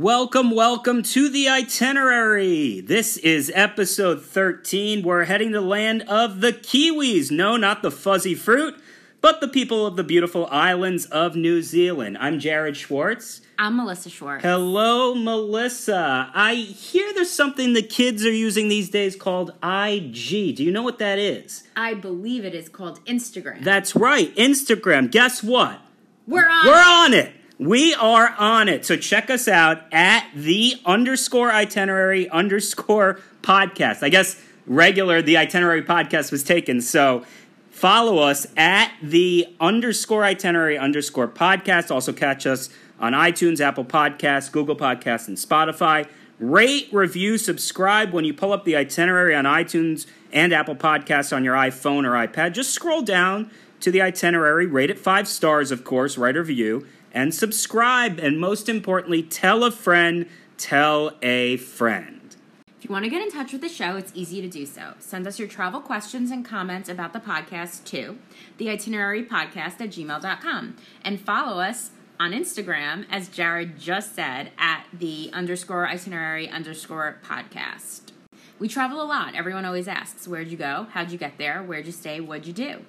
Welcome, welcome to the itinerary. This is episode 13. We're heading to the land of the Kiwis. No, not the fuzzy fruit, but the people of the beautiful islands of New Zealand. I'm Jared Schwartz. I'm Melissa Schwartz. Hello, Melissa. I hear there's something the kids are using these days called IG. Do you know what that is? I believe it is called Instagram. That's right, Instagram. Guess what? We're on. We're on it. We are on it. So check us out at the underscore itinerary underscore podcast. I guess regular, the itinerary podcast was taken. So follow us at the underscore itinerary underscore podcast. Also catch us on iTunes, Apple Podcasts, Google Podcasts, and Spotify. Rate, review, subscribe when you pull up the itinerary on iTunes and Apple Podcasts on your iPhone or iPad. Just scroll down to the itinerary, rate it five stars, of course, write a review, and subscribe. And most importantly, tell a friend, tell a friend. If you want to get in touch with the show, it's easy to do so. Send us your travel questions and comments about the podcast to the itinerary podcast at gmail.com and follow us on Instagram, as Jared just said, at the underscore itinerary underscore podcast. We travel a lot. Everyone always asks, Where'd you go? How'd you get there? Where'd you stay? What'd you do?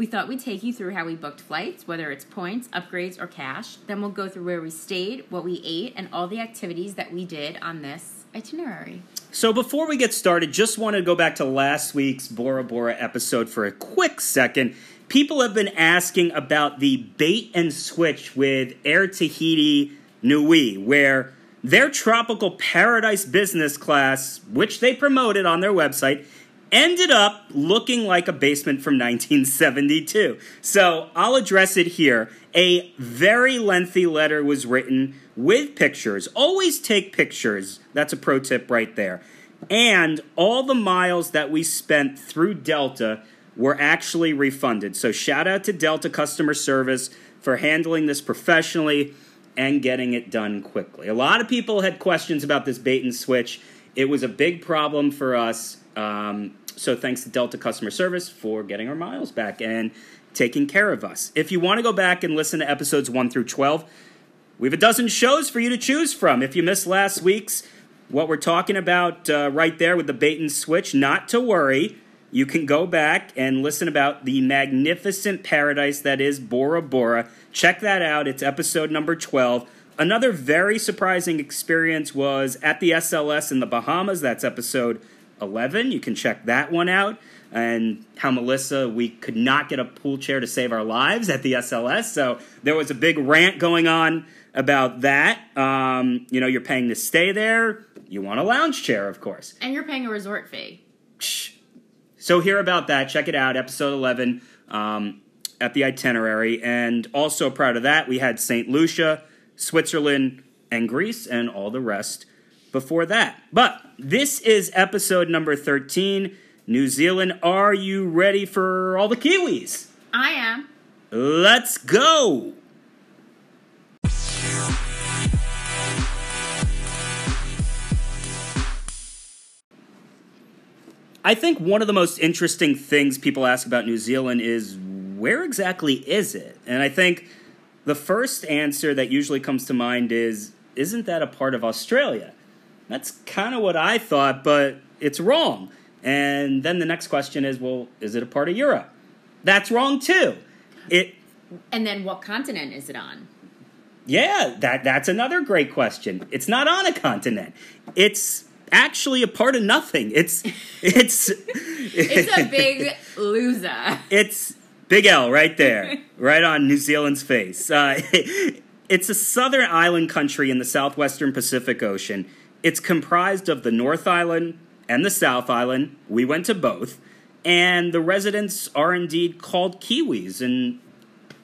We thought we'd take you through how we booked flights, whether it's points, upgrades, or cash. Then we'll go through where we stayed, what we ate, and all the activities that we did on this itinerary. So before we get started, just want to go back to last week's Bora Bora episode for a quick second. People have been asking about the bait and switch with Air Tahiti Nui, where their tropical paradise business class, which they promoted on their website, ended up looking like a basement from 1972. So I'll address it here. A very lengthy letter was written with pictures. Always take pictures. That's a pro tip right there. And all the miles that we spent through Delta were actually refunded. So shout out to Delta customer service for handling this professionally and getting it done quickly. A lot of people had questions about this bait and switch. It was a big problem for us. Um, so thanks to Delta customer service for getting our miles back and taking care of us. If you want to go back and listen to episodes 1 through 12, we have a dozen shows for you to choose from. If you missed last week's, what we're talking about uh, right there with the bait and switch, not to worry. You can go back and listen about the magnificent paradise that is Bora Bora. Check that out. It's episode number 12. Another very surprising experience was at the SLS in the Bahamas. That's episode 11. You can check that one out. And how Melissa, we could not get a pool chair to save our lives at the SLS. So there was a big rant going on about that. Um, you know, you're paying to stay there. You want a lounge chair, of course. And you're paying a resort fee. So hear about that. Check it out, episode 11 um, at the itinerary. And also proud of that, we had St. Lucia, Switzerland, and Greece, and all the rest before that. But this is episode number 13. New Zealand, are you ready for all the Kiwis? I am. Let's go! I think one of the most interesting things people ask about New Zealand is where exactly is it? And I think the first answer that usually comes to mind is isn't that a part of Australia? That's kind of what I thought, but it's wrong. And then the next question is well, is it a part of Europe? That's wrong too. It And then what continent is it on? Yeah, that that's another great question. It's not on a continent. It's actually a part of nothing. It's it's It's a big loser. It's Big L right there, right on New Zealand's face. Uh, it's a southern island country in the southwestern Pacific Ocean. It's comprised of the North Island and the South Island. We went to both. And the residents are indeed called Kiwis. And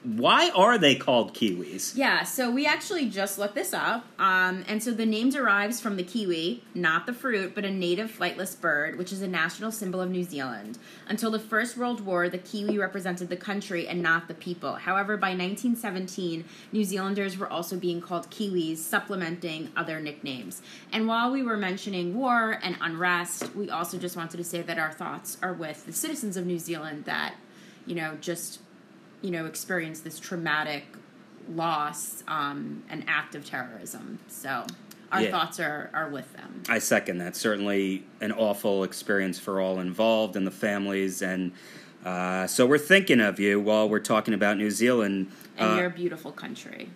why are they called Kiwis? Yeah, so we actually just looked this up. Um, and so the name derives from the kiwi, not the fruit, but a native flightless bird, which is a national symbol of New Zealand. Until the First World War, the kiwi represented the country and not the people. However, by 1917, New Zealanders were also being called Kiwis, supplementing other nicknames. And while we were mentioning war and unrest, we also just wanted to say that our thoughts are with the citizens of New Zealand that, you know, just you know, experience this traumatic loss um, and act of terrorism. So, our Yeah. thoughts are, are with them. I second that. Certainly an awful experience for all involved and the families. And uh, so we're thinking of you while we're talking about New Zealand. And Uh, you're a beautiful country.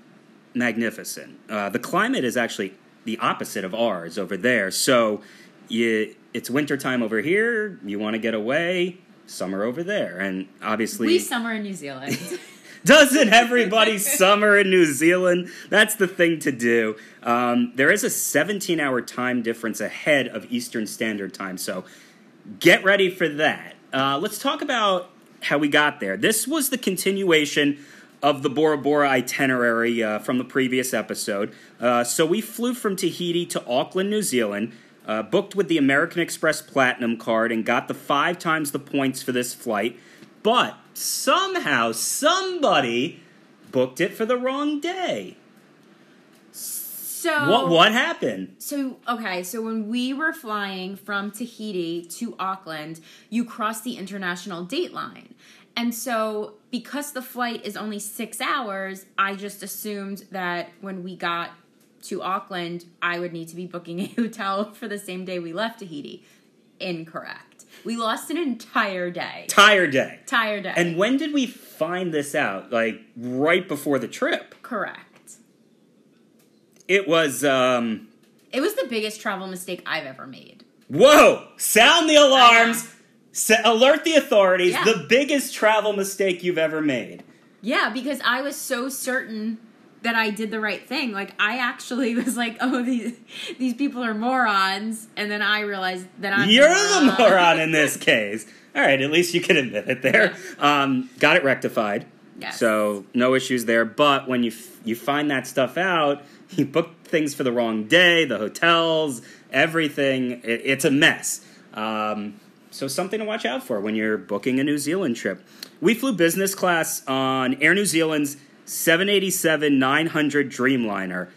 magnificent. Uh, the climate is actually the opposite of ours over there. So you, it's wintertime over here. You want to get away. Summer over there. And obviously. We summer in New Zealand. Doesn't everybody summer in New Zealand? That's the thing to do. Um, there is a 17 hour time difference ahead of Eastern Standard Time, so get ready for that. Uh, let's talk about how we got there. This was the continuation of the Bora Bora itinerary uh, from the previous episode. Uh, so we flew from Tahiti to Auckland, New Zealand. Uh, booked with the American Express Platinum card and got the five times the points for this flight. But somehow somebody booked it for the wrong day. so What what happened? So okay, so when we were flying from Tahiti to Auckland, you cross the international date line. And so because the flight is only 6 hours, I just assumed that when we got to Auckland, I would need to be booking a hotel for the same day we left Tahiti. Incorrect. We lost an entire day. Tire day. Entire day. And when did we find this out? Like right before the trip. correct. It was um It was the biggest travel mistake I've ever made. whoa, sound the alarms. Alert the authorities. Yeah. The biggest travel mistake you've ever made. Yeah, because I was so certain that I did the right thing. Like I actually was like, "Oh, these these people are morons," and then I realized that I'm You're the moron in this case. All right, at least you can admit it there. Um, got it rectified. Yes. So no issues there. But when you f- you find that stuff out, you book things for the wrong day, the hotels, everything. It, it's a mess. Um, so something to watch out for when you're booking a New Zealand trip. We flew business class on Air New Zealand's 787 900 Dreamliner.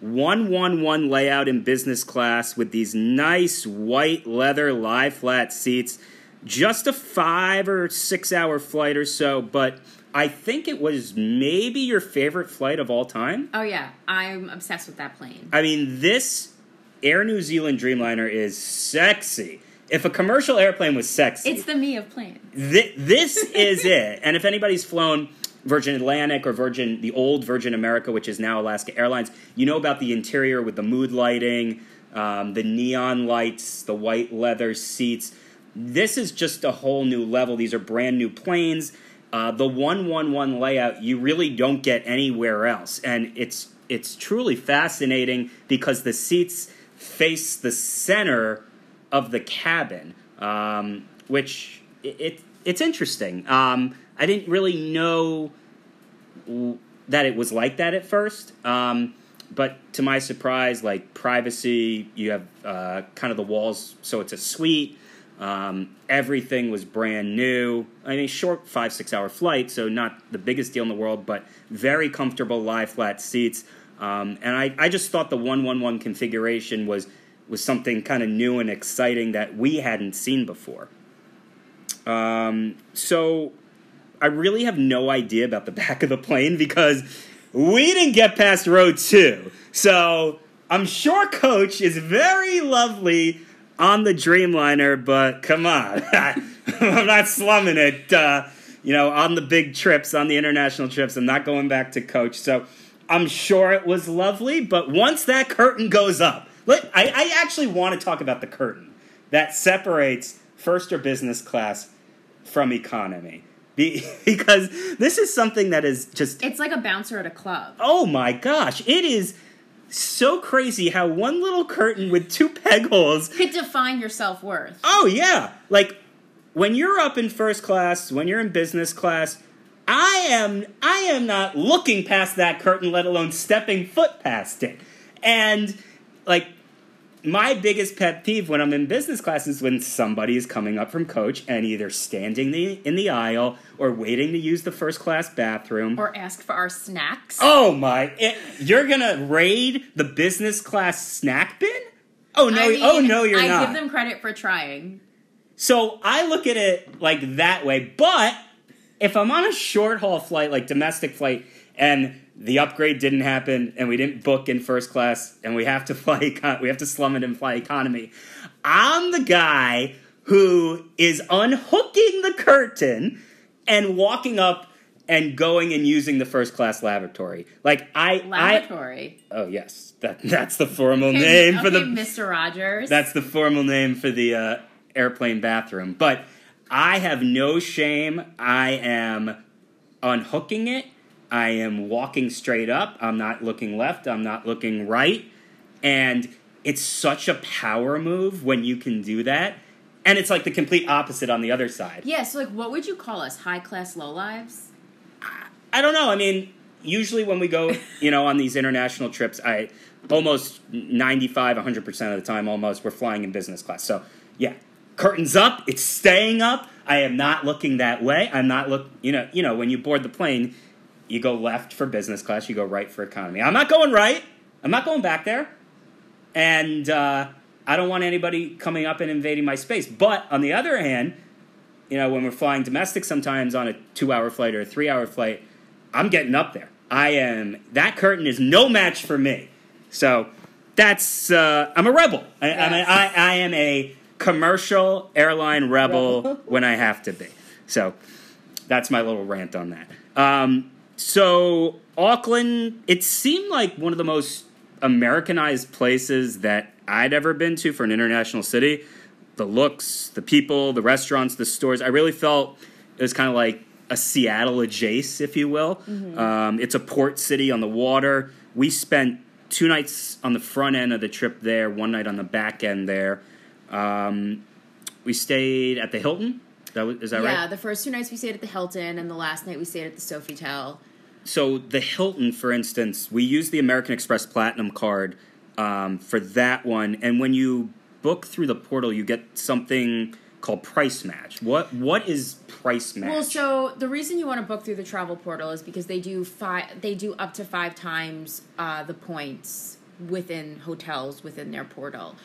111 layout in business class with these nice white leather lie flat seats. Just a five or six hour flight or so, but I think it was maybe your favorite flight of all time. Oh yeah, I'm obsessed with that plane. I mean, this Air New Zealand Dreamliner is sexy. If a commercial airplane was sexy, It's the me of planes. Thi- this is it. And if anybody's flown Virgin Atlantic or Virgin, the old Virgin America, which is now Alaska Airlines, you know about the interior with the mood lighting, um, the neon lights, the white leather seats. This is just a whole new level. These are brand new planes. Uh, the 111 layout you really don't get anywhere else, and it's it's truly fascinating because the seats face the center of the cabin, um, which it, it it's interesting. Um, I didn't really know that it was like that at first, um, but to my surprise, like privacy, you have uh, kind of the walls, so it's a suite. Um, everything was brand new. I mean, short five six hour flight, so not the biggest deal in the world, but very comfortable lie flat seats. Um, and I, I just thought the one one one configuration was was something kind of new and exciting that we hadn't seen before. Um, so I really have no idea about the back of the plane because we didn't get past row two. So I'm sure Coach is very lovely on the Dreamliner, but come on, I'm not slumming it. Uh, you know, on the big trips, on the international trips, I'm not going back to Coach. So I'm sure it was lovely, but once that curtain goes up, let, I, I actually want to talk about the curtain that separates first or business class from economy. Be, because this is something that is just It's like a bouncer at a club. oh my gosh, it is so crazy how one little curtain with two peg holes. Could define your self worth. Oh yeah, like when you're up in first class, when you're in business class, I am I am not looking past that curtain, let alone stepping foot past it. And like my biggest pet peeve when I'm in business class is when somebody is coming up from coach and either standing the, in the aisle or waiting to use the first class bathroom. Or ask for our snacks. Oh my! It, you're gonna raid the business class snack bin? Oh no! I oh, mean, oh no! You're I not. I give them credit for trying. so I look at it like that way. But if I'm on a short haul flight, like domestic flight, and the upgrade didn't happen, and we didn't book in first class, and we have to fly. We have to slum it and fly economy. I'm the guy who is unhooking the curtain and walking up and going and using the first class lavatory. Like I, Lavatory. I oh yes, that that's the formal Okay, name for the Mr. Rogers. that's the formal name for the uh, airplane bathroom. But I have no shame. I am unhooking it. I am walking straight up. I'm not looking left. I'm not looking right. And it's such a power move when you can do that. And it's like the complete opposite on the other side. yeah. So like, what would you call us? High class low lives. I don't know. I mean, usually when we go, you know, on these international trips, I almost 95, 100% of the time almost we're flying in business class. So, yeah, curtains up, it's staying up. I am not looking that way. I'm not look, you know, you know, when you board the plane, you go left for business class, you go right for economy. I'm not going right. I'm not going back there. And uh, I don't want anybody coming up and invading my space. But on the other hand, you know, when we're flying domestic sometimes on a two hour flight or a three hour flight, I'm getting up there. I am, that curtain is no match for me. So that's, uh, I'm a rebel. I, I, Yes. I, I am a commercial airline rebel Rebel. when I have to be. So that's my little rant on that. Um, so Auckland, it seemed like one of the most Americanized places that I'd ever been to for an international city. The looks, the people, the restaurants, the stores. I really felt it was kind of like a Seattle adjace, if you will. Um, it's a port city on the water. We spent two nights on the front end of the trip there, one night on the back end there. Um, we stayed at the Hilton. That was, is that yeah. right? Yeah, the first two nights we stayed at the Hilton, and the last night we stayed at the Sofitel. So the Hilton, for instance, we use the American Express Platinum card um, for that one, and when you book through the portal, you get something called Price Match. What what is Price Match? Well, so the reason you want to book through the travel portal is because they do five. They do up to five times uh, the points within hotels within their portal,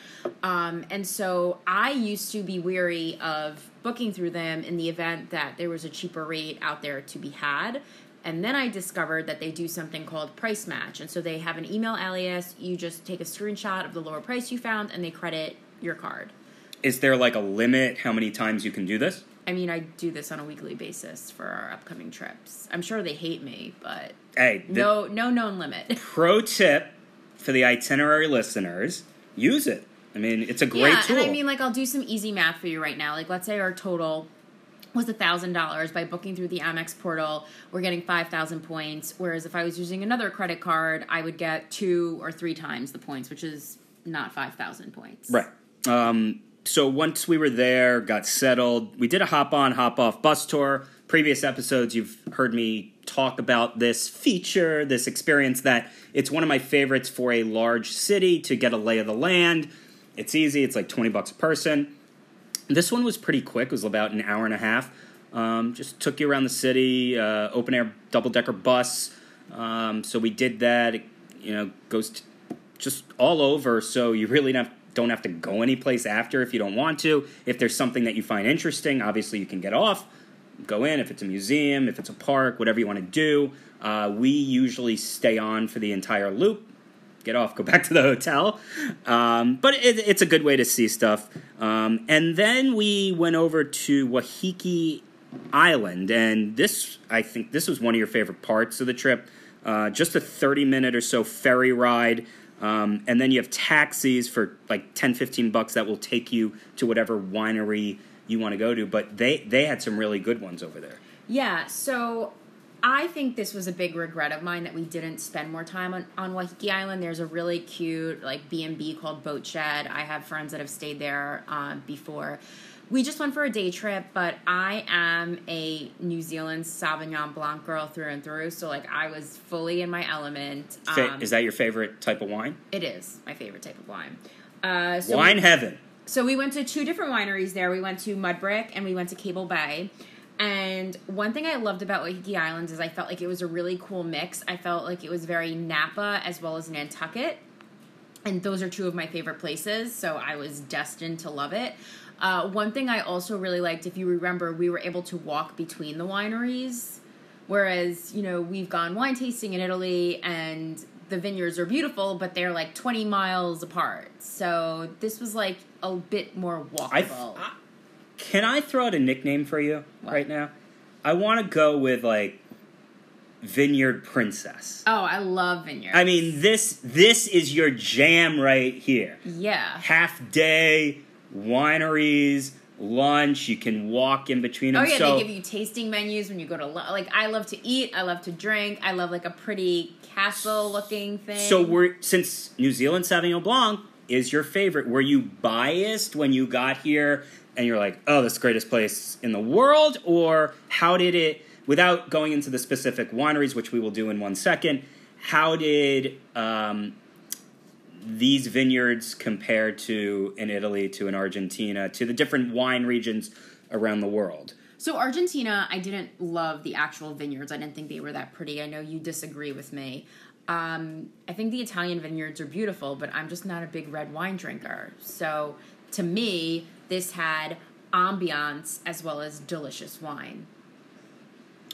um, and so I used to be weary of booking through them in the event that there was a cheaper rate out there to be had. And then I discovered that they do something called price match. And so they have an email alias. You just take a screenshot of the lower price you found and they credit your card. is there like a limit how many times you can do this? I mean, I do this on a weekly basis for our upcoming trips. I'm sure they hate me, but Hey, no, no known limit. pro tip for the itinerary listeners: use it. I mean, it's a great yeah, tool. and I mean, like, I'll do some easy math for you right now. Like, let's say our total was a thousand dollars by booking through the Amex portal. We're getting five thousand points. Whereas if I was using another credit card, I would get two or three times the points, which is not five thousand points. Right. Um, so once we were there, got settled, we did a hop on, hop off bus tour. Previous episodes, you've heard me talk about this feature, this experience that it's one of my favorites for a large city to get a lay of the land. It's easy, it's like 20 bucks a person. This one was pretty quick, it was about an hour and a half. Um, just took you around the city, uh, open air double decker bus. Um, so we did that. It, you know, goes just all over. So you really don't have, don't have to go anyplace after if you don't want to. If there's something that you find interesting, obviously you can get off, go in. If it's a museum, if it's a park, whatever you want to do. Uh, we usually stay on for the entire loop. Get off, go back to the hotel. Um, but it, it's a good way to see stuff. Um, and then we went over to Waiheke Island, and this I think this was one of your favorite parts of the trip. Uh, just a 30 minute or so ferry ride. Um, and then you have taxis for like 10, 15 bucks that will take you to whatever winery you want to go to. But they, they had some really good ones over there. Yeah, so I think this was a big regret of mine that we didn't spend more time on, on Waiheke Island. There's a really cute like B and B called Boat Shed. I have friends that have stayed there um, before. We just went for a day trip, but I am a New Zealand Sauvignon Blanc girl through and through. So like I was fully in my element. Um, Is that your favorite type of wine? it is my favorite type of wine. Uh, so wine we- heaven. so we went to two different wineries there. We went to Mudbrick and we went to Cable Bay. And one thing I loved about Waiheke Islands is I felt like it was a really cool mix. I felt like it was very Napa as well as Nantucket. And those are two of my favorite places, so I was destined to love it. Uh, one thing I also really liked, if you remember, we were able to walk between the wineries. Whereas, you know, we've gone wine tasting in Italy and the vineyards are beautiful, but they're like 20 miles apart. So this was like a bit more walkable. I- can I throw out a nickname for you What? right now? I want to go with like Vineyard Princess. oh, I love Vineyard. I mean, this this is your jam right here. yeah. Half day wineries, lunch. You can walk in between them. Oh yeah, so, they give you tasting menus when you go to like. I love to eat. I love to drink. I love like a pretty castle looking thing. So we're since New Zealand Sauvignon Blanc is your favorite, were you biased when you got here and you're like, oh, this greatest place in the world? Or how did it, without going into the specific wineries, which we will do in one second, how did um, these vineyards compare to in Italy, to in Argentina, to the different wine regions around the world? So Argentina, I didn't love the actual vineyards. I didn't think they were that pretty. I know you disagree with me. Um, I think the Italian vineyards are beautiful, but I'm just not a big red wine drinker. So to me, this had ambiance as well as delicious wine.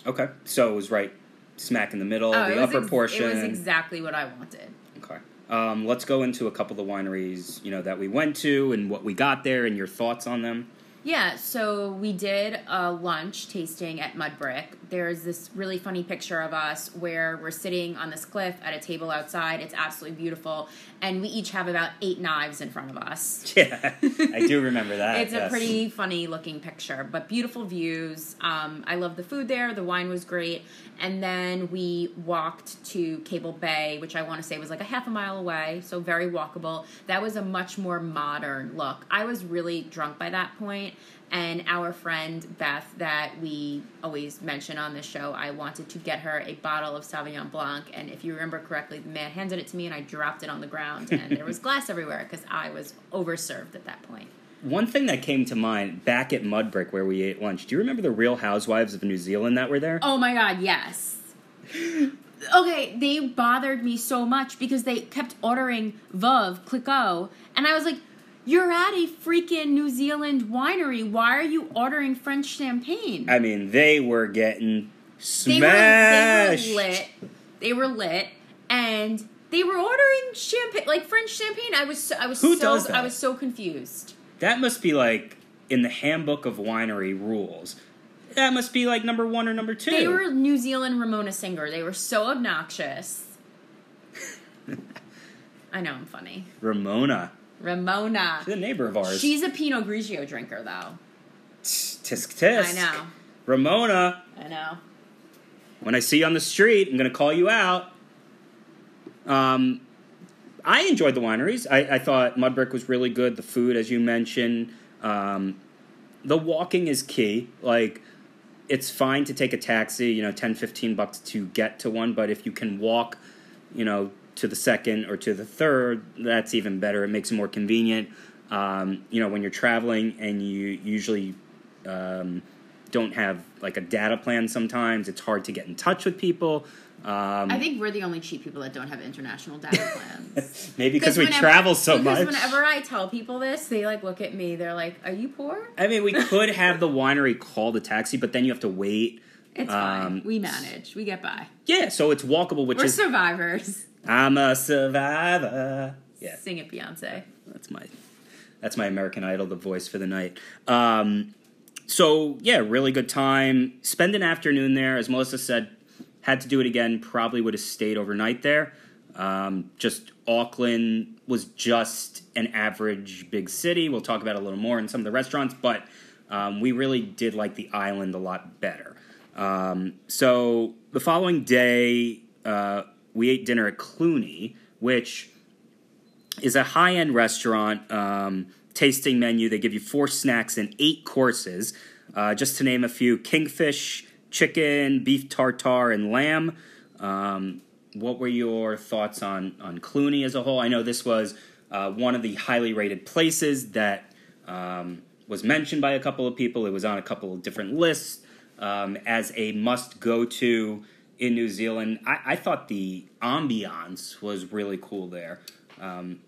Okay, so it was right smack in the middle, Oh, the upper ex- portion. It was exactly what I wanted. Okay. Um, let's go into a couple of the wineries, you know, that we went to and what we got there and your thoughts on them. Yeah, so we did a lunch tasting at Mudbrick. There's this really funny picture of us where we're sitting on this cliff at a table outside. It's absolutely beautiful. And we each have about eight knives in front of us. Yeah, I do remember that. It's a pretty funny looking picture, but beautiful views. Um, I love the food there. The wine was great. And then we walked to Cable Bay, which I want to say was like a half a mile away, so very walkable. That was a much more modern look. I was really drunk by that point, and our friend Beth, that we always mention on this show, I wanted to get her a bottle of Sauvignon Blanc. And if you remember correctly, the man handed it to me, and I dropped it on the ground, and there was glass everywhere because I was overserved at that point. One thing that came to mind back at Mudbrick where we ate lunch. Do you remember the Real Housewives of New Zealand that were there? Oh my god, yes. Okay, they bothered me so much because they kept ordering Veuve Clicquot, and I was like, "You're at a freaking New Zealand winery. Why are you ordering French champagne?" I mean, they were getting they were, they smashed. were lit. They were lit, and they were ordering champagne, like French champagne. I was, so, I was Who so, does that? I was so confused. That must be like in the handbook of winery rules. That must be like number one or number two. They were New Zealand Ramona Singer. They were so obnoxious. I know I'm funny. Ramona, Ramona. She's a neighbor of ours. She's a Pinot Grigio drinker, though. tisk tisk. I know. Ramona, I know. when I see you on the street, I'm going to call you out. Um, I enjoyed the wineries. I, I thought Mudbrick was really good. The food, as you mentioned, um, the walking is key. Like, it's fine to take a taxi, you know, 10, 15 bucks to get to one, but if you can walk, you know, to the second or to the third, that's even better. It makes it more convenient. Um, you know, when you're traveling and you usually um, don't have like a data plan sometimes, it's hard to get in touch with people. Um, I think we're the only cheap people that don't have international data plans. maybe because we whenever- travel so because much. whenever I tell people this, they like look at me. They're like, "Are you poor?" I mean, we could have the winery call the taxi, but then you have to wait. It's Um, fine. We manage. We get by. Yeah, so it's walkable, which We're is survivors. I'm a survivor. Yeah, Sing it, Beyonce. that's my that's my American Idol, the voice for the night. Um, so yeah, really good time. Spend an afternoon there, as Melissa said. Had to do it again. Probably would have stayed overnight there. Um, just Auckland was just an average big city. We'll talk about it a little more in some of the restaurants, but um, we really did like the island a lot better. Um, so the following day, uh, we ate dinner at Clooney, which is a high end restaurant um, tasting menu. They give you four snacks and eight courses. Uh, just to name a few kingfish, chicken, beef tartare, and lamb. Um, what were your thoughts on, on Clooney as a whole? I know this was uh, one of the highly rated places that um, was mentioned by a couple of people. It was on a couple of different lists um, as a must go to in New Zealand. I, I thought the ambiance was really cool there um,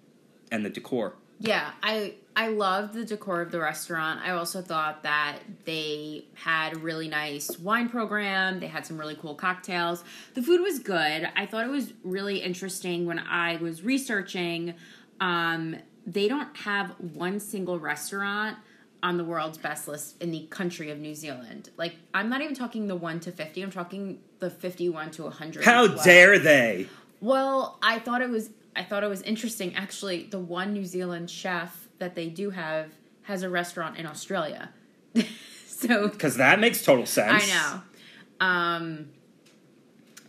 and the decor. Yeah, I I loved the decor of the restaurant. I also thought that they had a really nice wine program. They had some really cool cocktails. The food was good. I thought it was really interesting when I was researching. Um, they don't have one single restaurant on the world's best list in the country of New Zealand. Like, I'm not even talking the 1 to 50, I'm talking the 51 to 100. How dare they? Well, I thought it was I thought it was interesting actually the one New Zealand chef that they do have has a restaurant in Australia. so Because that makes total sense. I know. Um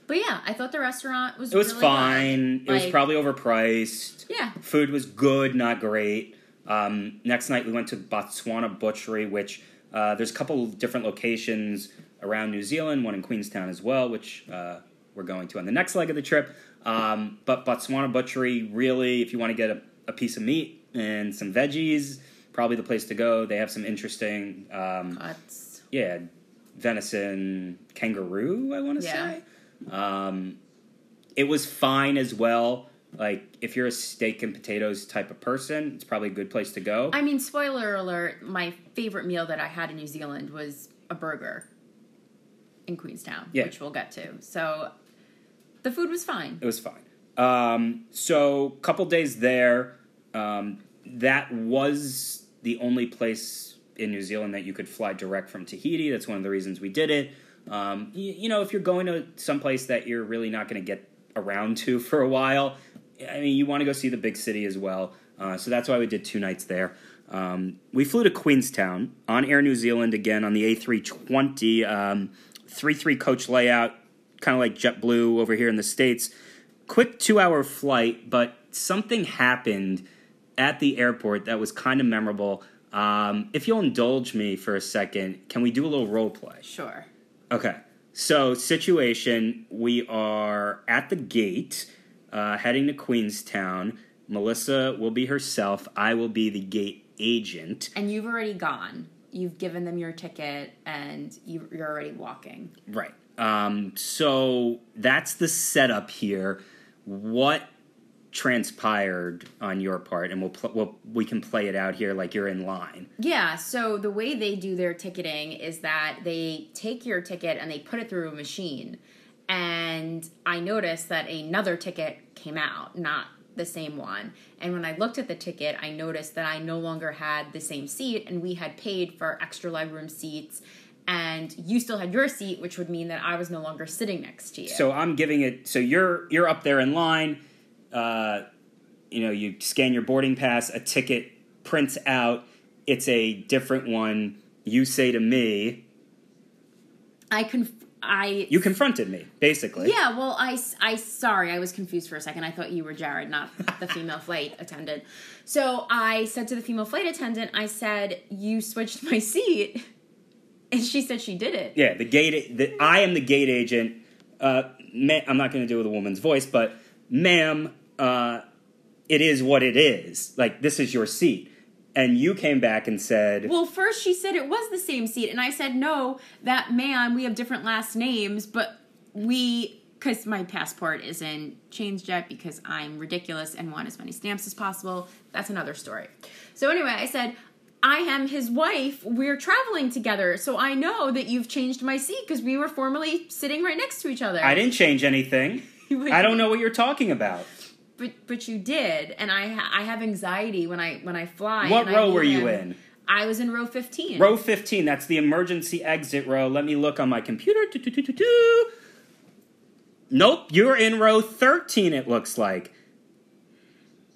but yeah, I thought the restaurant was It was really fine. It was probably overpriced. Yeah. Food was good, not great. Um, next night we went to Botswana Butchery, which uh, there's a couple of different locations around New Zealand, one in Queenstown as well, which uh, we're going to on the next leg of the trip. Um, but Botswana Butchery, really, if you want to get a, a piece of meat and some veggies, probably the place to go. They have some interesting, um, Cuts. yeah, venison kangaroo, I want to Yeah. say. Um, it was fine as well. Like, if you're a steak and potatoes type of person, it's probably a good place to go. I mean, spoiler alert, my favorite meal that I had in New Zealand was a burger in Queenstown, Yeah. which we'll get to. So the food was fine. It was fine. Um, so, couple days there. Um, that was the only place in New Zealand that you could fly direct from Tahiti. That's one of the reasons we did it. Um, you, you know, if you're going to some place that you're really not going to get around to for a while, I mean, you want to go see the big city as well. Uh, so that's why we did two nights there. Um, we flew to Queenstown on Air New Zealand again on the A320, um, 3 3 coach layout, kind of like JetBlue over here in the States. Quick two hour flight, but something happened at the airport that was kind of memorable. Um, if you'll indulge me for a second, can we do a little role play? Sure. Okay. So, situation we are at the gate, uh, heading to Queenstown. Melissa will be herself. I will be the gate agent. And you've already gone. You've given them your ticket and you, you're already walking. Right. Um, so, that's the setup here. What transpired on your part? And we'll, pl- we'll we can play it out here like you're in line. Yeah, so the way they do their ticketing is that they take your ticket and they put it through a machine. And I noticed that another ticket came out, not the same one. And when I looked at the ticket, I noticed that I no longer had the same seat and we had paid for extra legroom seats and you still had your seat, which would mean that I was no longer sitting next to you. So I'm giving it. So you're you're up there in line. Uh, you know, you scan your boarding pass. A ticket prints out. It's a different one. You say to me, I conf- I you confronted me, basically. Yeah, well, I I sorry, I was confused for a second. I thought you were Jared, not the female flight attendant. So I said to the female flight attendant, I said, "You switched my seat," and she said she did it. Yeah. The gate. The, I am the gate agent. Uh, ma- I'm not going to do it with a woman's voice, but ma'am, uh, it is what it is. Like this is your seat, and you came back and said, Well, first she said it was the same seat, and I said, "No, that man. We have different last names, but we." Because my passport isn't changed yet because I'm ridiculous and want as many stamps as possible. That's another story. So anyway, I said, I am his wife. We're traveling together, so I know that you've changed my seat because we were formerly sitting right next to each other. "I didn't change anything. I don't know what you're talking about." But but you did, and I I have anxiety when I when I fly. What row were you in? I was in row fifteen. Row 15, that's the emergency exit row. Let me look on my computer. Do-do-do-do-do. Nope, you're in row 13, it looks like.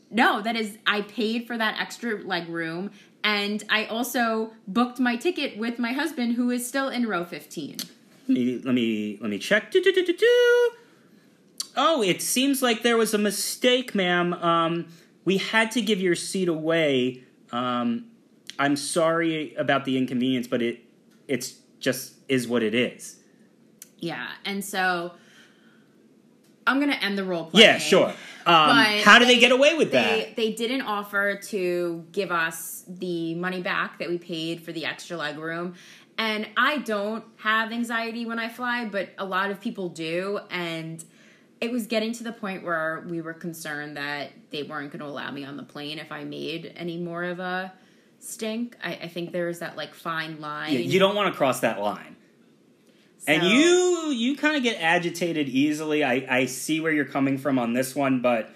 No, that is I paid for that extra leg room, and I also booked my ticket with my husband, who is still in row fifteen. Let me let me, let me check. Do-do-do-do-do. Oh, it seems like there was a mistake, ma'am. Um, we had to give your seat away. Um, I'm sorry about the inconvenience, but it it's just is what it is. Yeah, and so I'm gonna end the role play. Yeah, sure. Um, But how do they, get away with that? They they didn't offer to give us the money back that we paid for the extra leg room. And I don't have anxiety when I fly, but a lot of people do. And it was getting to the point where we were concerned that they weren't going to allow me on the plane if I made any more of a stink. I, I think there's that like fine line. Yeah, you don't want to cross that line. and you you kind of get agitated easily. I I see where you're coming from on this one, but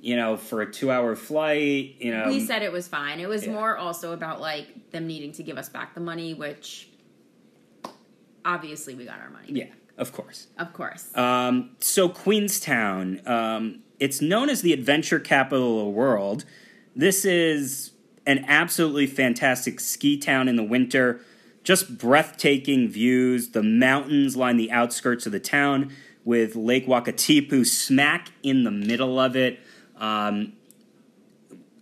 you know, for a two hour flight, you know, we said it was fine. It was Yeah. more also about like them needing to give us back the money, which obviously we got our money. yeah, of course. Of course. Um, so Queenstown, um, it's known as the adventure capital of the world. This is an absolutely fantastic ski town in the winter. Just breathtaking views. The mountains line the outskirts of the town, with Lake Wakatipu smack in the middle of it. Um,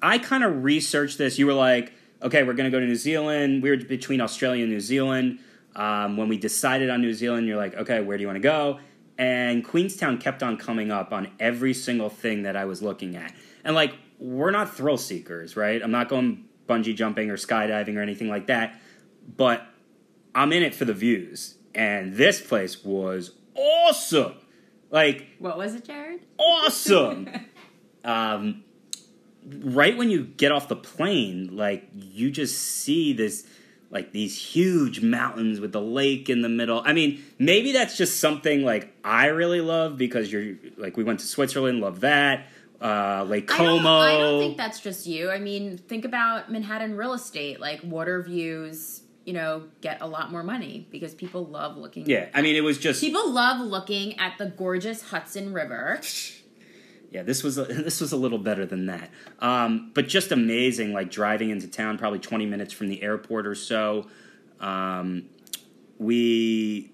I kind of researched this. You were like, okay, we're going to go to New Zealand. We were between Australia and New Zealand. Um, when we decided on New Zealand, you're like, okay, where do you want to go? And Queenstown kept on coming up on every single thing that I was looking at. And like, we're not thrill seekers, right? I'm not going bungee jumping or skydiving or anything like that. But I'm in it for the views. And this place was awesome. Like, what was it, Jared? awesome. um, right when you get off the plane, like you just see this, like these huge mountains with the lake in the middle. I mean, maybe that's just something like I really love because you're like we went to Switzerland, love that. Uh, Lake I Como. don't, I don't think that's just you. I mean, think about Manhattan real estate. Like water views, you know, get a lot more money because people love looking. yeah, I mean, it was just People love looking at the gorgeous Hudson River. Yeah, this was a, this was a little better than that. Um, but just amazing, like driving into town, probably twenty minutes from the airport or so. Um, we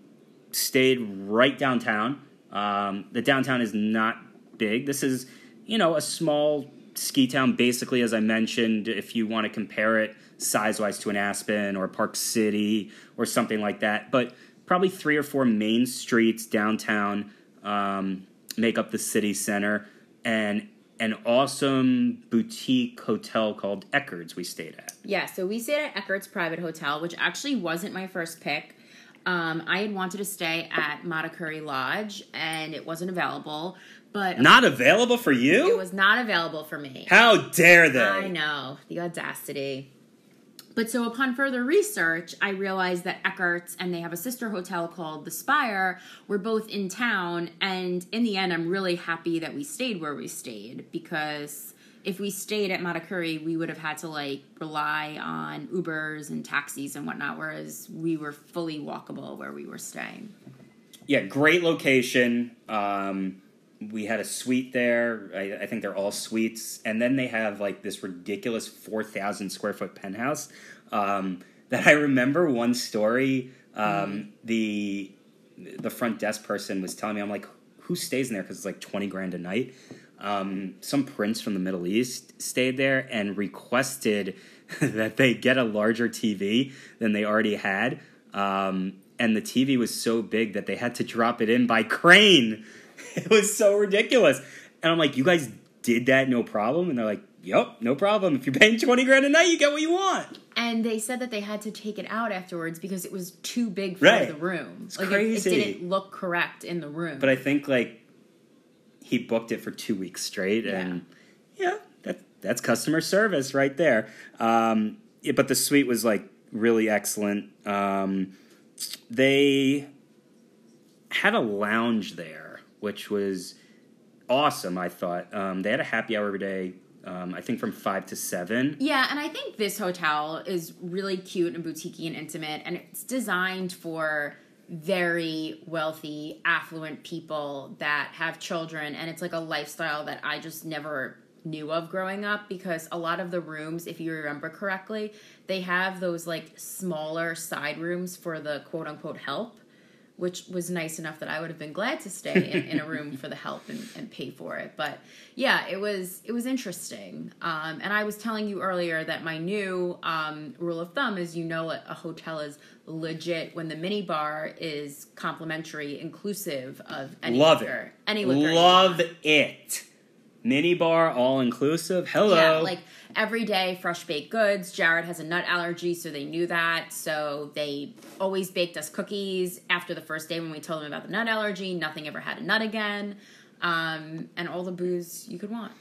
stayed right downtown. Um, the downtown is not big. This is, you know, a small ski town, basically, as I mentioned. If you want to compare it size wise to an Aspen or Park City or something like that, but probably three or four main streets downtown um, make up the city center, and an awesome boutique hotel called Eichardt's we stayed at. Yeah, so we stayed at Eichardt's private hotel, which actually wasn't my first pick. Um, I had wanted to stay at Matakauri Lodge, and it wasn't available. But Not available for you? it was not available for me. How dare they? I know the audacity. But so upon further research, I realized that Eichardt's and they have a sister hotel called The Spire were both in town. And in the end, I'm really happy that we stayed where we stayed because if we stayed at Matakauri, we would have had to like rely on Ubers and taxis and whatnot, whereas we were fully walkable where we were staying. Yeah, great location. Um, we had a suite there. I, I think they're all suites, and then they have like this ridiculous four thousand square foot penthouse. Um, that I remember one story. Um, The the front desk person was telling me, I'm like, who stays in there? Because it's like twenty grand a night. Um, some prince from the Middle East stayed there and requested that they get a larger TV than they already had. Um, and the TV was so big that they had to drop it in by crane. It was so ridiculous. And I'm like, you guys did that no problem? And they're like, yep, no problem. If you're paying 20 grand a night, you get what you want. And they said that they had to take it out afterwards because it was too big for Right. the room. It's like it- crazy. It, didn't look correct in the room. But I think like he booked it for two weeks straight, and yeah, that that's customer service right there. Um, yeah, but the suite was like really excellent. Um, they had a lounge there, which was awesome. I thought um, they had a happy hour every day. Um, I think from five to seven. yeah, and I think this hotel is really cute and boutiquey and intimate, and it's designed for very wealthy, affluent people that have children, and it's like a lifestyle that I just never knew of growing up because a lot of the rooms, if you remember correctly, they have those like smaller side rooms for the quote unquote help. Which was nice enough that I would have been glad to stay in, in a room for the help and, and pay for it. But yeah, it was it was interesting. Um, and I was telling you earlier that my new um, rule of thumb is you know a, a hotel is legit when the mini bar is complimentary, inclusive of any Love liquor, it. any liquor. Love it. Mini bar, all inclusive. Hello. Yeah, like every day, fresh baked goods. Jared has a nut allergy, so they knew that. So they always baked us cookies after the first day when we told them about the nut allergy. Nothing ever had a nut again. Um, and all the booze you could want.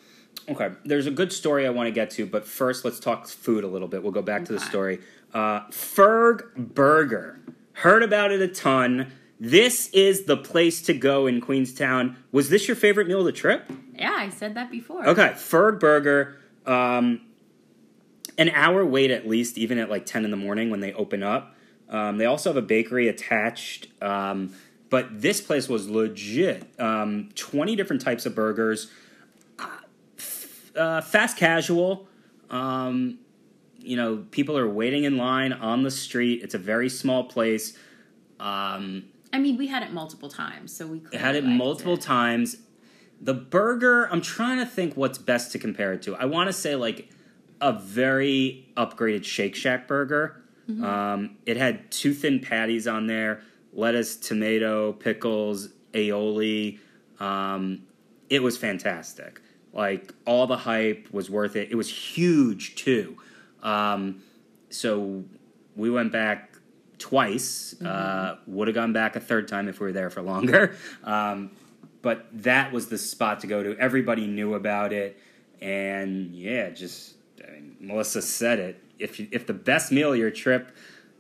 Okay, there's a good story I want to get to, but first let's talk food a little bit. We'll go back to the story. Uh, Ferg Burger. Heard about it a ton. This is the place to go in Queenstown. Was this your favorite meal of the trip? Yeah, I said that before. Okay, Ferg Burger. Um, an hour wait at least, even at like 10 in the morning when they open up. Um, they also have a bakery attached. Um, but this place was legit. Um, 20 different types of burgers. Uh, f- uh, fast casual. Um, you know, people are waiting in line on the street. It's a very small place. Um, I mean, we had it multiple times, so we had it multiple it. times. The burger, I'm trying to think what's best to compare it to. I want to say like a very upgraded Shake Shack burger. Mm-hmm. Um, it had two thin patties on there, lettuce, tomato, pickles, aioli. Um, it was fantastic. Like all the hype was worth it. It was huge too. Um, so we went back twice. Uh, would have gone back a third time if we were there for longer. Um, but that was the spot to go to. Everybody knew about it, and yeah, just I mean, Melissa said it. If you, if the best meal of your trip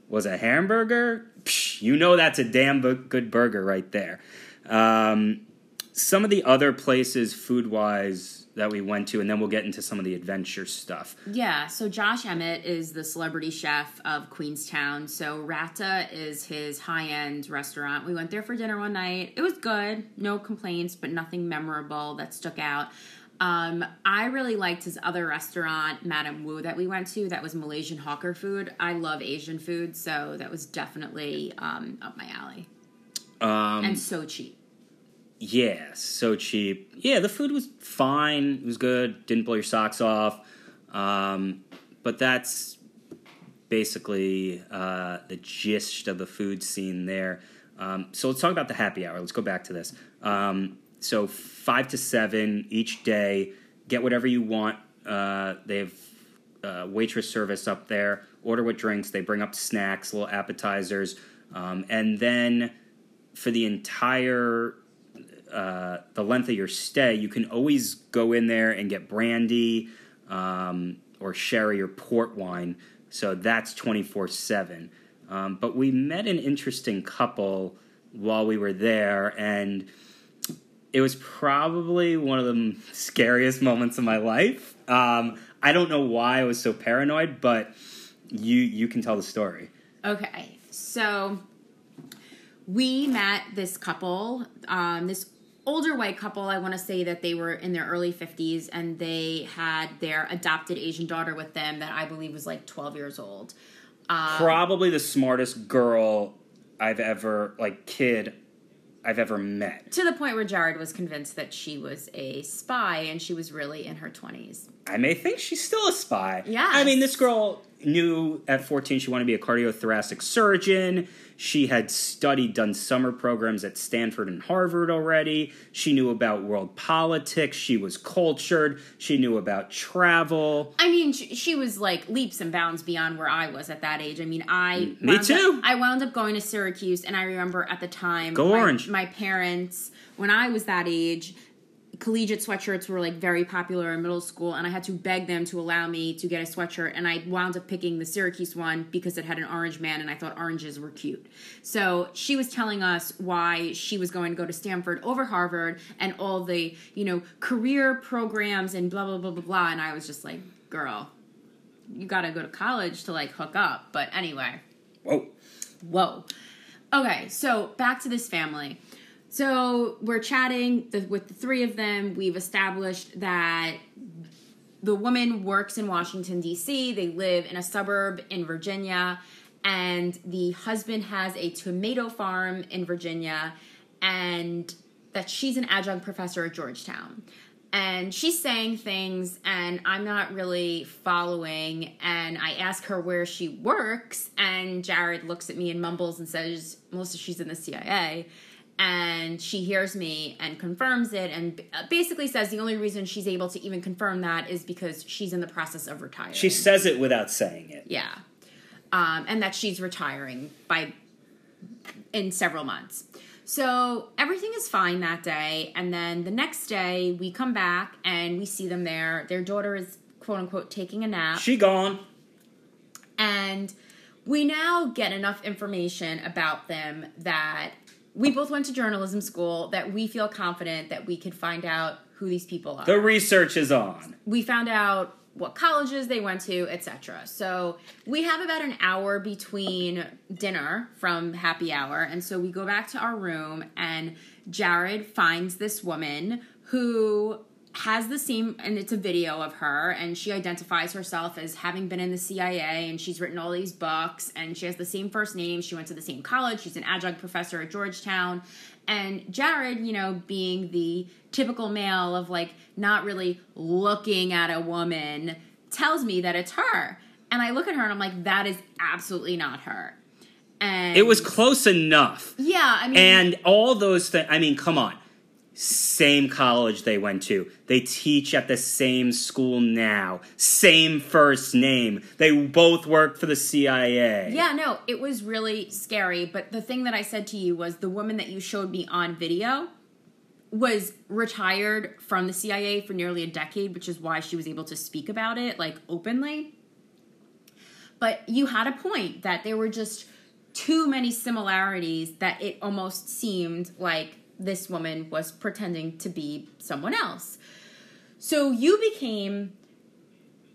was a hamburger, psh, you know that's a damn good burger right there. Um, some of the other places, food wise, that we went to, and then we'll get into some of the adventure stuff. Yeah, so Josh Emett is the celebrity chef of Queenstown. So Rata is his high end restaurant. We went there for dinner one night. It was good, no complaints, but nothing memorable that stuck out. Um, I really liked his other restaurant, Madam Woo, that we went to. That was Malaysian hawker food. I love Asian food, so that was definitely um, up my alley. Um, and so cheap. Yeah, so cheap. Yeah, the food was fine. It was good. Didn't blow your socks off. Um, but that's basically uh, the gist of the food scene there. Um, so let's talk about the happy hour. Let's go back to this. Um, so five to seven each day. Get whatever you want. Uh, they have uh, waitress service up there. Order what drinks. They bring up snacks, little appetizers, um, and then for the entire uh, the length of your stay, you can always go in there and get brandy um, or sherry or port wine. So that's 24 7. Um, but we met an interesting couple while we were there, and it was probably one of the scariest moments of my life. Um, I don't know why I was so paranoid, but you you can tell the story. Okay, so we met this couple, um, this older white couple. I want to say that they were in their early 50s and they had their adopted Asian daughter with them that I believe was like 12 years old. Um, Probably the smartest girl I've ever like kid I've ever met. to the point where Jared was convinced that she was a spy and she was really in her 20s. I may think she's still a spy. Yeah. I mean, this girl knew at 14 she wanted to be a cardiothoracic surgeon. She had studied, done summer programs at Stanford and Harvard already. She knew about world politics. She was cultured. She knew about travel. I mean, she, she was like leaps and bounds beyond where I was at that age. I mean, I Me too. Up, I wound up going to Syracuse, and I remember at the time, Go my, Orange. My parents, when I was that age, collegiate sweatshirts were like very popular in middle school, and I had to beg them to allow me to get a sweatshirt, and I wound up picking the Syracuse one because it had an orange man, and I thought oranges were cute. So she was telling us why she was going to go to Stanford over Harvard and all the you know career programs and blah blah blah blah blah, and I was just like, girl you gotta go to college to like hook up. But anyway, Whoa. whoa. Okay, so back to this family. So we're chatting the, with the three of them. We've established that the woman works in Washington, D.C., they live in a suburb in Virginia, and the husband has a tomato farm in Virginia, and that she's an adjunct professor at Georgetown. And she's saying things, and I'm not really following. And I ask her where she works, and Jared looks at me and mumbles and says, Melissa, she's in the CIA and she hears me and confirms it and basically says the only reason she's able to even confirm that is because she's in the process of retiring. She says it without saying it. yeah. Um, and that she's retiring by in several months. So everything is fine that day. And then the next day, we come back and we see them there. Their daughter is, quote unquote, taking a nap. She gone. And we now get enough information about them that we both went to journalism school, that we feel confident that we could find out who these people are. The research is on. we found out what colleges they went to, etc. So we have about an hour between dinner from happy hour, and so we go back to our room, and Jared finds this woman who has the same and it's a video of her and she identifies herself as having been in the CIA and she's written all these books and she has the same first name. She went to the same college. She's an adjunct professor at Georgetown. And Jared you know being the typical male of like not really looking at a woman tells me that it's her. And I look at her and I'm like that is absolutely not her. And It was close enough. yeah I mean And all those things, I mean, come on. Same college they went to. They teach at the same school now. Same first name. They both work for the CIA. Yeah, no, it was really scary. But the thing that I said to you was the woman that you showed me on video was retired from the CIA for nearly a decade, which is why she was able to speak about it like openly. But you had a point that there were just too many similarities that it almost seemed like this woman was pretending to be someone else. So you became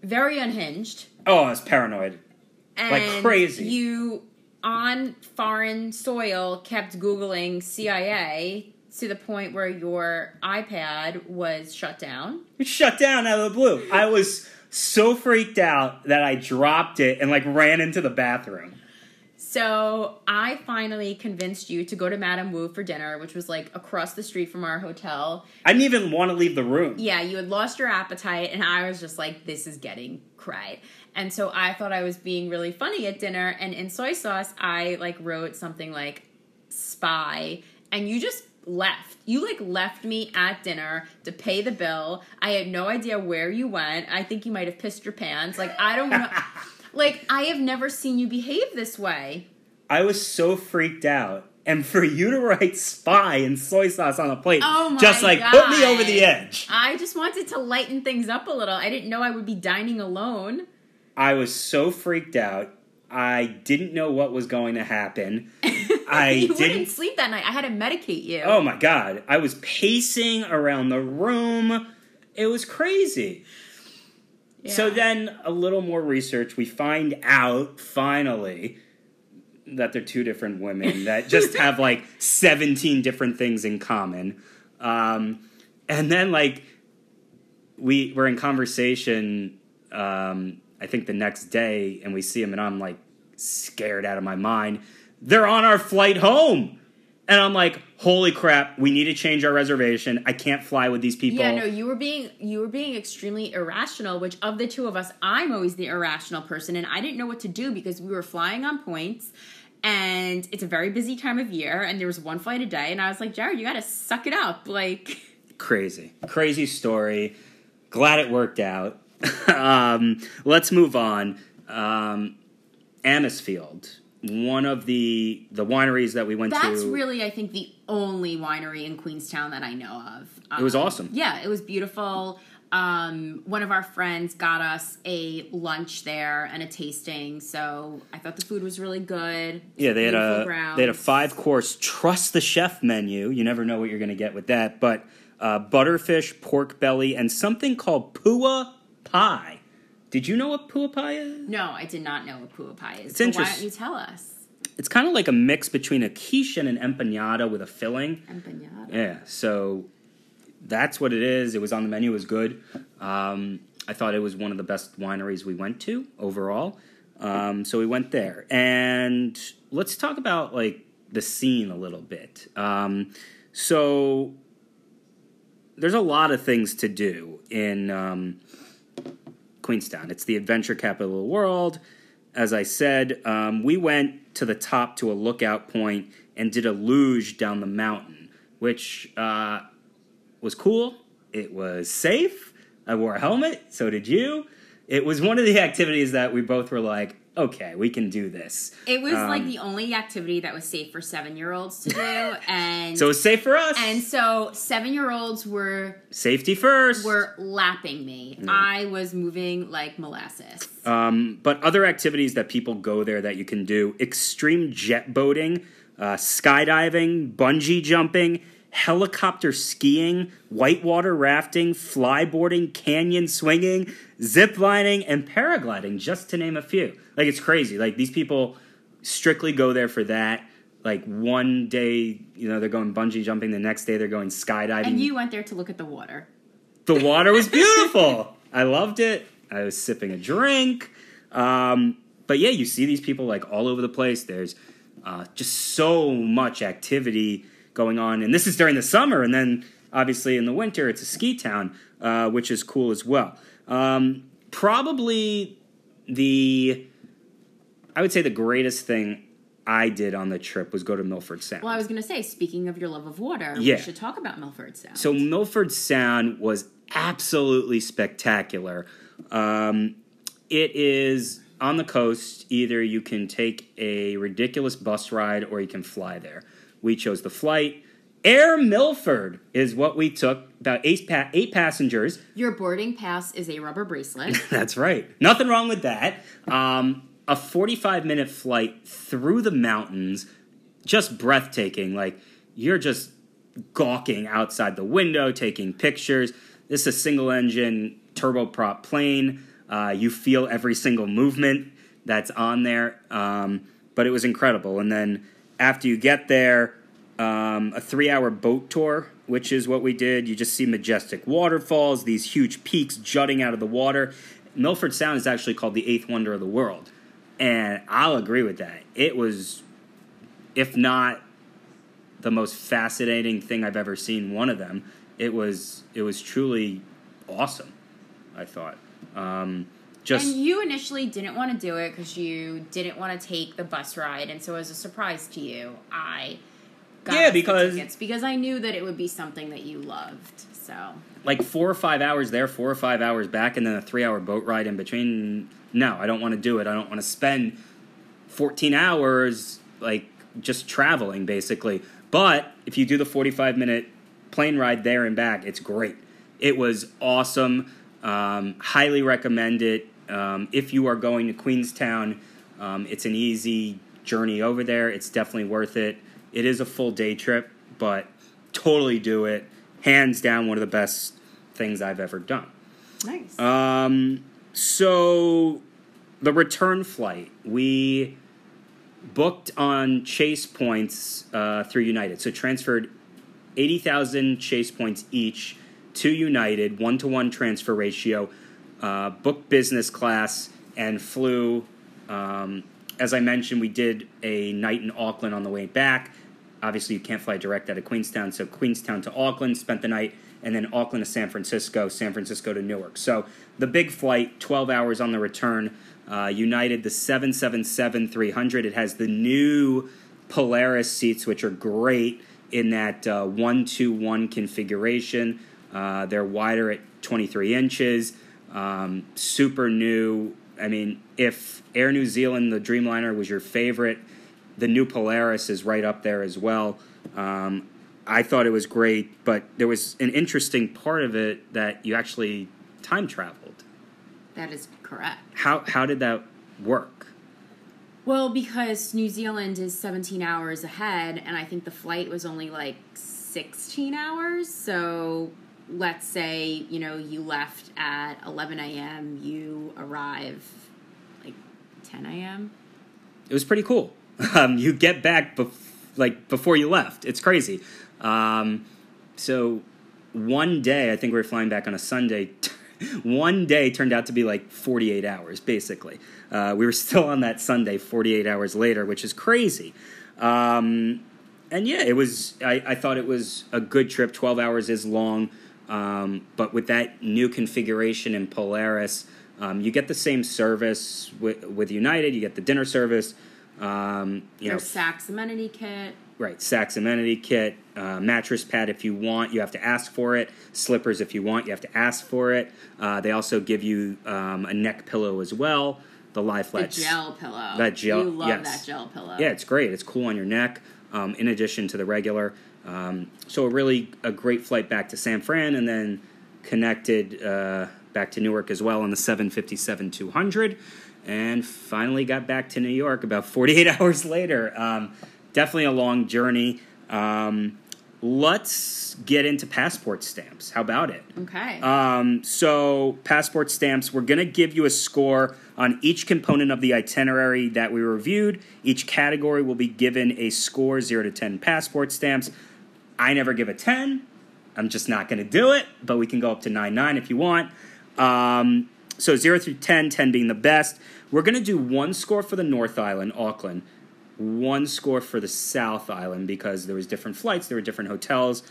very unhinged Oh, I was paranoid. and Like crazy. You on foreign soil kept googling CIA to the point where your iPad was shut down. It shut down out of the blue. I was so freaked out that I dropped it and like ran into the bathroom. So I finally convinced you to go to Madam Woo for dinner, which was like across the street from our hotel. I didn't even want to leave the room. Yeah, you had lost your appetite, and I was just like, this is getting cray. And so I thought I was being really funny at dinner, and in soy sauce, I like wrote something like spy, and you just left. You like left me at dinner to pay the bill. I had no idea where you went. I think you might have pissed your pants. Like, I don't know. like, I have never seen you behave this way. I was so freaked out. And for you to write spy and soy sauce on a plate, Oh just like put me over the edge. I just wanted to lighten things up a little. I didn't know I would be dining alone. I was so freaked out. I didn't know what was going to happen. I you didn't. wouldn't sleep that night. I had to medicate you. Oh my god. I was pacing around the room. It was crazy. So then a little more research, we find out finally that they're two different women that just have like 17 different things in common. Um, and then like we were in conversation um, I think the next day and we see them and I'm like scared out of my mind. They're on our flight home. And I'm like, holy crap, we need to change our reservation. I can't fly with these people. Yeah, no, you were being you were being extremely irrational. Which of the two of us, I'm always the irrational person, and I didn't know what to do because we were flying on points, and it's a very busy time of year, and there was one flight a day, and I was like, Jared, you got to suck it up, like. crazy crazy story glad it worked out um, let's move on um, Amisfield, one of the the wineries that we went That's to That's really, I think, the only winery in Queenstown that I know of. It was Um, awesome. Yeah, it was beautiful. Um, one of our friends got us a lunch there and a tasting, so I thought the food was really good. yeah they had a grounds. they had a five course trust the chef menu you never know what you're going to get with that but uh, butterfish pork belly and something called paua pie did you know what paua pie is No, I did not know what paua pie is. It's so why don't you tell us? it's kind of like a mix between a quiche and an empanada with a filling Empanada. Yeah, so that's what it is. It was on the menu. It was good. Um, I thought it was one of the best wineries we went to overall. Um, so we went there, and let's talk about like the scene a little bit. Um, so there's a lot of things to do in um, Queenstown. It's the adventure capital of the world. As I said, um, we went to the top to a lookout point and did a luge down the mountain, which uh, was cool. It was safe. I wore a helmet, so did you. It was one of the activities that we both were like, okay, we can do this. It was Um, like the only activity that was safe for seven year olds to do, and So it's safe for us. and so seven year olds were Safety first. were lapping me. I was moving like molasses. Um, but other activities that people go there that you can do extreme jet boating, uh, skydiving, bungee jumping, helicopter skiing, whitewater rafting, flyboarding, canyon swinging, zip lining, and paragliding, just to name a few. Like, it's crazy. Like, these people strictly go there for that. Like, one day, you know, they're going bungee jumping, the next day, they're going skydiving. and you went there to look at the water. The water was beautiful. I loved it. I was sipping a drink. Um, but yeah, you see these people like all over the place. There's uh, just so much activity going on. And this is during the summer. And then obviously in the winter, it's a ski town, uh, which is cool as well. Um, probably the, I would say the greatest thing I did on the trip was go to Milford Sound. Well, I was going to say, speaking of your love of water, Yeah. we should talk about Milford Sound. So Milford Sound was absolutely spectacular. Um, it is on the coast. Either you can take a ridiculous bus ride or you can fly there. We chose the flight. Air Milford is what we took. About eight, pa- eight passengers. your boarding pass is a rubber bracelet. That's right. Nothing wrong with that. Um, a 45 minute flight through the mountains, just breathtaking. Like, you're just gawking outside the window, taking pictures. This is a single engine turboprop plane. Uh, you feel every single movement that's on there. Um, but it was incredible. And then after you get there, um, a three hour boat tour, which is what we did. You just see majestic waterfalls, these huge peaks jutting out of the water. Milford Sound is actually called the eighth wonder of the world. And I'll agree with that. It was, if not the most fascinating thing I've ever seen, one of them. It was it was truly awesome, I thought. Um, just and you initially didn't want to do it because you didn't want to take the bus ride, and so as a surprise to you, I got Yeah, because- tickets because I knew that it would be something that you loved. So like four or five hours there, four or five hours back, and then a three hour boat ride in between. No, I don't want to do it. I don't want to spend 14 hours like just traveling basically. But if you do the 45 minute plane ride there and back, it's great. It was awesome. Um, highly recommend it. Um, if you are going to Queenstown, um, it's an easy journey over there. It's definitely worth it. It is a full day trip, but totally do it. Hands down, one of the best things I've ever done. nice. Um, so the return flight we booked on Chase points uh, through United. So transferred eighty thousand Chase points each to United, one to one transfer ratio. Uh, booked business class and flew. Um, as I mentioned, we did a night in Auckland on the way back. Obviously, you can't fly direct out of Queenstown, so Queenstown to Auckland, spent the night, and then Auckland to San Francisco, San Francisco to Newark. So the big flight, 12 hours on the return. Uh, United, the 777 300. It has the new Polaris seats, which are great in that uh, 1 2 1 configuration. Uh, they're wider at 23 inches, um, super new. I mean, if Air New Zealand, the Dreamliner, was your favorite, the new Polaris is right up there as well. Um, I thought it was great, but there was an interesting part of it that you actually time traveled. that is correct. How how did that work? Well, because New Zealand is 17 hours ahead, and I think the flight was only like 16 hours. So let's say, you know, you left at 11 a.m., you arrive like 10 a.m. It was pretty cool. Um, you get back bef- like before you left. It's crazy. Um, so one day, I think we were flying back on a Sunday. one day turned out to be like 48 hours, basically. Uh, we were still on that Sunday 48 hours later, which is crazy. Um, and yeah, it was. I, I thought it was a good trip. 12 hours is long, um, but with that new configuration in Polaris, um, you get the same service with, with United. You get the dinner service. Um, you know, Saks amenity kit. Right, Saks amenity kit, uh, mattress pad if you want, you have to ask for it. Slippers if you want, you have to ask for it. Uh, they also give you um, a neck pillow as well. the lie The gel pillow. That gel- You love yes. that gel pillow. Yeah, it's great. It's cool on your neck. Um, in addition to the regular, um, so a really a great flight back to San Fran, and then connected uh, back to Newark as well on the 757 200, and finally got back to New York about 48 hours later. Um, definitely a long journey. Um, let's get into passport stamps. How about it? Okay. Um, so, passport stamps, we're going to give you a score on each component of the itinerary that we reviewed. Each category will be given a score 0 to 10 passport stamps. I never give a 10. I'm just not going to do it, but we can go up to 9 9 if you want. Um, so, 0 through 10, 10 being the best. We're going to do one score for the North Island, Auckland, one score for the South Island because there was different flights, there were different hotels.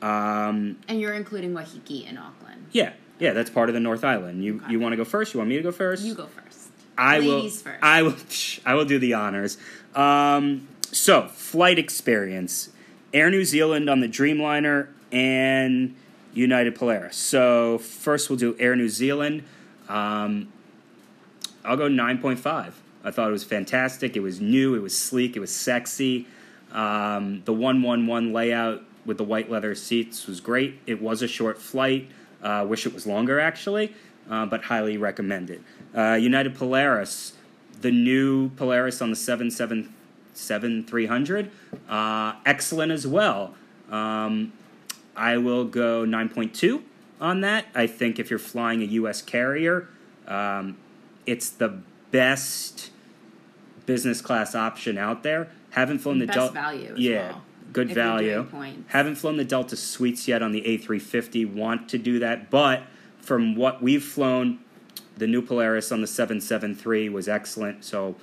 Um, and you're including Waiheke in Auckland. yeah, yeah, that's part of the North Island. You Okay. you want to go first? You want me to go first? You go first. I Ladies will. first. I will. I will do the honors. Um, so, flight experience: Air New Zealand on the Dreamliner and United Polaris. So, first we'll do Air New Zealand. Um, I'll go nine point five. I thought it was fantastic. It was new. It was sleek. It was sexy. Um, the one one one layout with the white leather seats was great. It was a short flight. Uh, wish it was longer actually, uh, but highly recommended. Uh, United Polaris, the new Polaris on the seven seven three hundred, uh, excellent as well. Um, I will go nine point two on that. I think if you're flying a U.S. carrier, um, it's the best business class option out there. Haven't flown the Best Delta. value as yeah, well, good value. Haven't flown the Delta Suites yet on the A350. Want to do that, but from what we've flown, the new Polaris on the 773 was excellent. So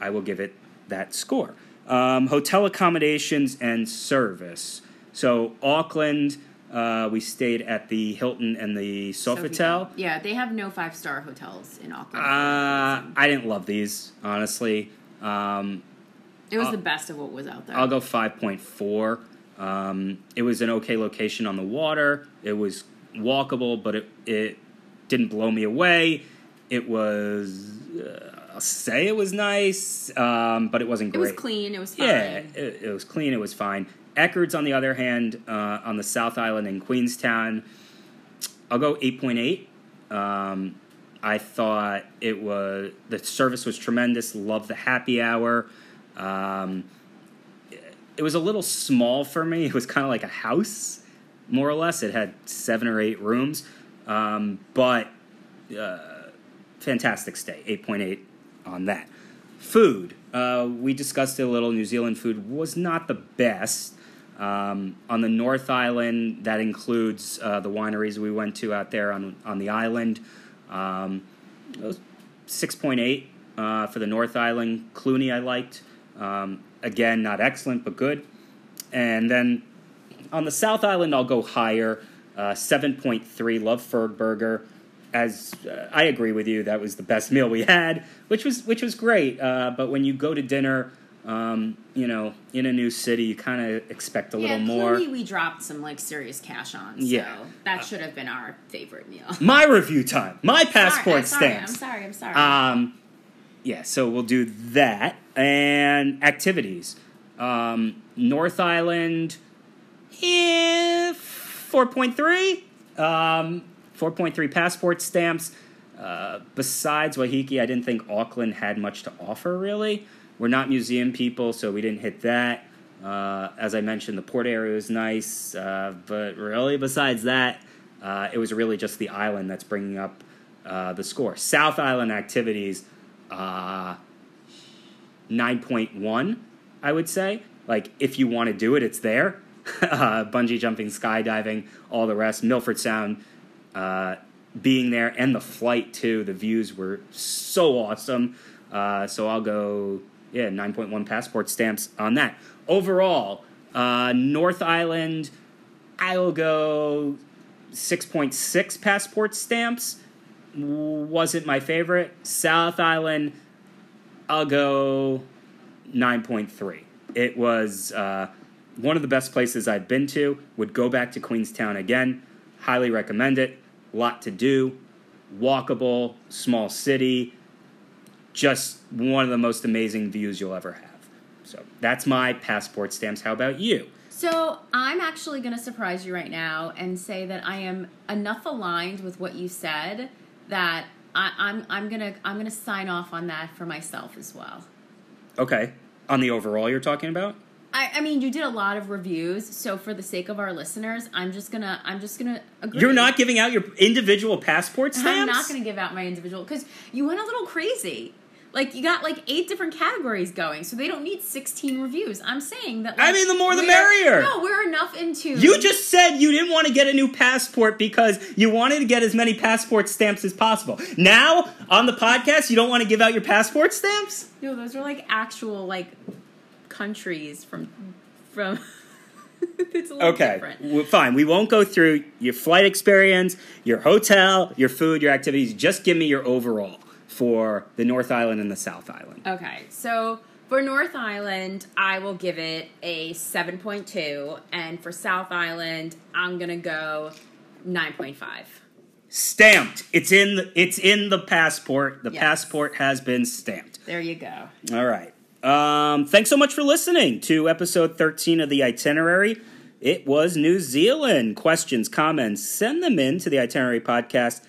I will give it that score. Um, hotel accommodations and service. So Auckland, uh, we stayed at the Hilton and the Sofitel. Yeah, they have no five star hotels in Auckland. Uh, I didn't love these, honestly. Um, it was uh, the best of what was out there. I'll go 5.4. Um, it was an okay location on the water. It was walkable, but it, it didn't blow me away. It was, uh, I'll say it was nice, um, but it wasn't great. it was clean. It was fine. Yeah, it, it was clean. It was fine. Eichardt's, on the other hand, uh, on the South Island in Queenstown, I'll go 8.8. Um, I thought it was the service was tremendous. Love the happy hour. Um, it was a little small for me. It was kind of like a house, more or less. It had seven or eight rooms, um, but uh, fantastic stay. Eight point eight on that. Food. Uh, we discussed it a little. New Zealand food was not the best. Um, on the North Island, that includes uh, the wineries we went to out there on on the island. Um, six point eight uh, for the North Island. Clooney, I liked. Um, again, not excellent, but good. And then on the South Island, I'll go higher. Uh, seven point three. Love Fergburger. As uh, I agree with you, that was the best meal we had, which was which was great. Uh, but when you go to dinner, um, you know, in a new city, you kind of expect a yeah, little more. We dropped some like serious cash on. So Yeah. that should have been our favorite meal. My review time. My passport sorry, I'm stamps. sorry. I'm sorry. Um, yeah, so we'll do that and activities. Um, North Island, eh, four point three. Um, four point three passport stamps. Uh, besides Waiheke, I didn't think Auckland had much to offer. Really, we're not museum people, so we didn't hit that. Uh, as I mentioned, the port area was nice, uh, but really, besides that, uh, it was really just the island that's bringing up uh, the score. South Island activities, uh, 9.1, I would say. Like, if you want to do it, it's there. bungee jumping, skydiving, all the rest. Milford Sound uh, being there, and the flight, too. The views were so awesome. Uh, so I'll go, yeah, 9.1 passport stamps on that. Overall, uh, North Island, I will go 6.6 passport stamps. Wasn't my favorite. South Island, I'll go 9.3. It was uh, one of the best places I've been to. Would go back to Queenstown again. Highly recommend it. Lot to do. Walkable, small city. just one of the most amazing views you'll ever have. So that's my passport stamps. How about you? So I'm actually going to surprise you right now and say that I am enough aligned with what you said that I, I'm I'm gonna I'm gonna sign off on that for myself as well. Okay. On the overall you're talking about? I, I mean, you did a lot of reviews, so for the sake of our listeners, I'm just gonna I'm just gonna agree. You're not giving out your individual passport stamps? I'm not gonna give out my individual because you went a little crazy. Like you got like eight different categories going, so they don't need 16 reviews. I'm saying that. Like, I mean, the more the merrier. No, we're enough into. You just said you didn't want to get a new passport because you wanted to get as many passport stamps as possible. Now, on the podcast, you don't want to give out your passport stamps? no. Those are like actual like countries from from. it's a little Okay, different. well, fine. We won't go through your flight experience, your hotel, your food, your activities. Just give me your overall for the North Island and the South Island. Okay, so for North Island, I will give it a 7.2, and for South Island, I'm gonna go 9.5. Stamped. It's in the, it's in the passport. The Yes. passport has been stamped. There you go. All right. Um, thanks so much for listening to episode 13 of the itinerary. It was New Zealand. Questions, comments, send them in to the itinerary podcast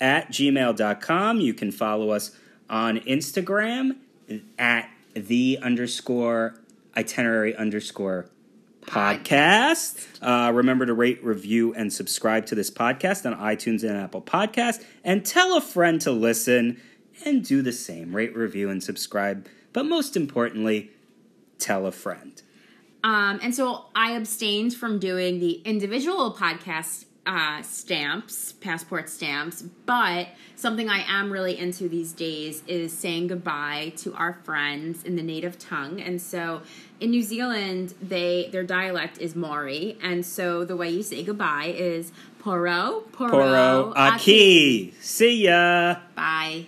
at gmail.com. You can follow us on Instagram at the underscore itinerary underscore podcast. Uh, remember to rate, review, and subscribe to this podcast on iTunes and Apple Podcast. And tell a friend to listen and do the same. Rate, review, and subscribe. But most importantly, tell a friend. Um, and so I abstained from doing the individual podcast uh, stamps, passport stamps, but something I am really into these days is saying goodbye to our friends in the native tongue. And so in New Zealand, they their dialect is Maori, and so the way you say goodbye is poro, poro, Poro Aki. See ya. Bye.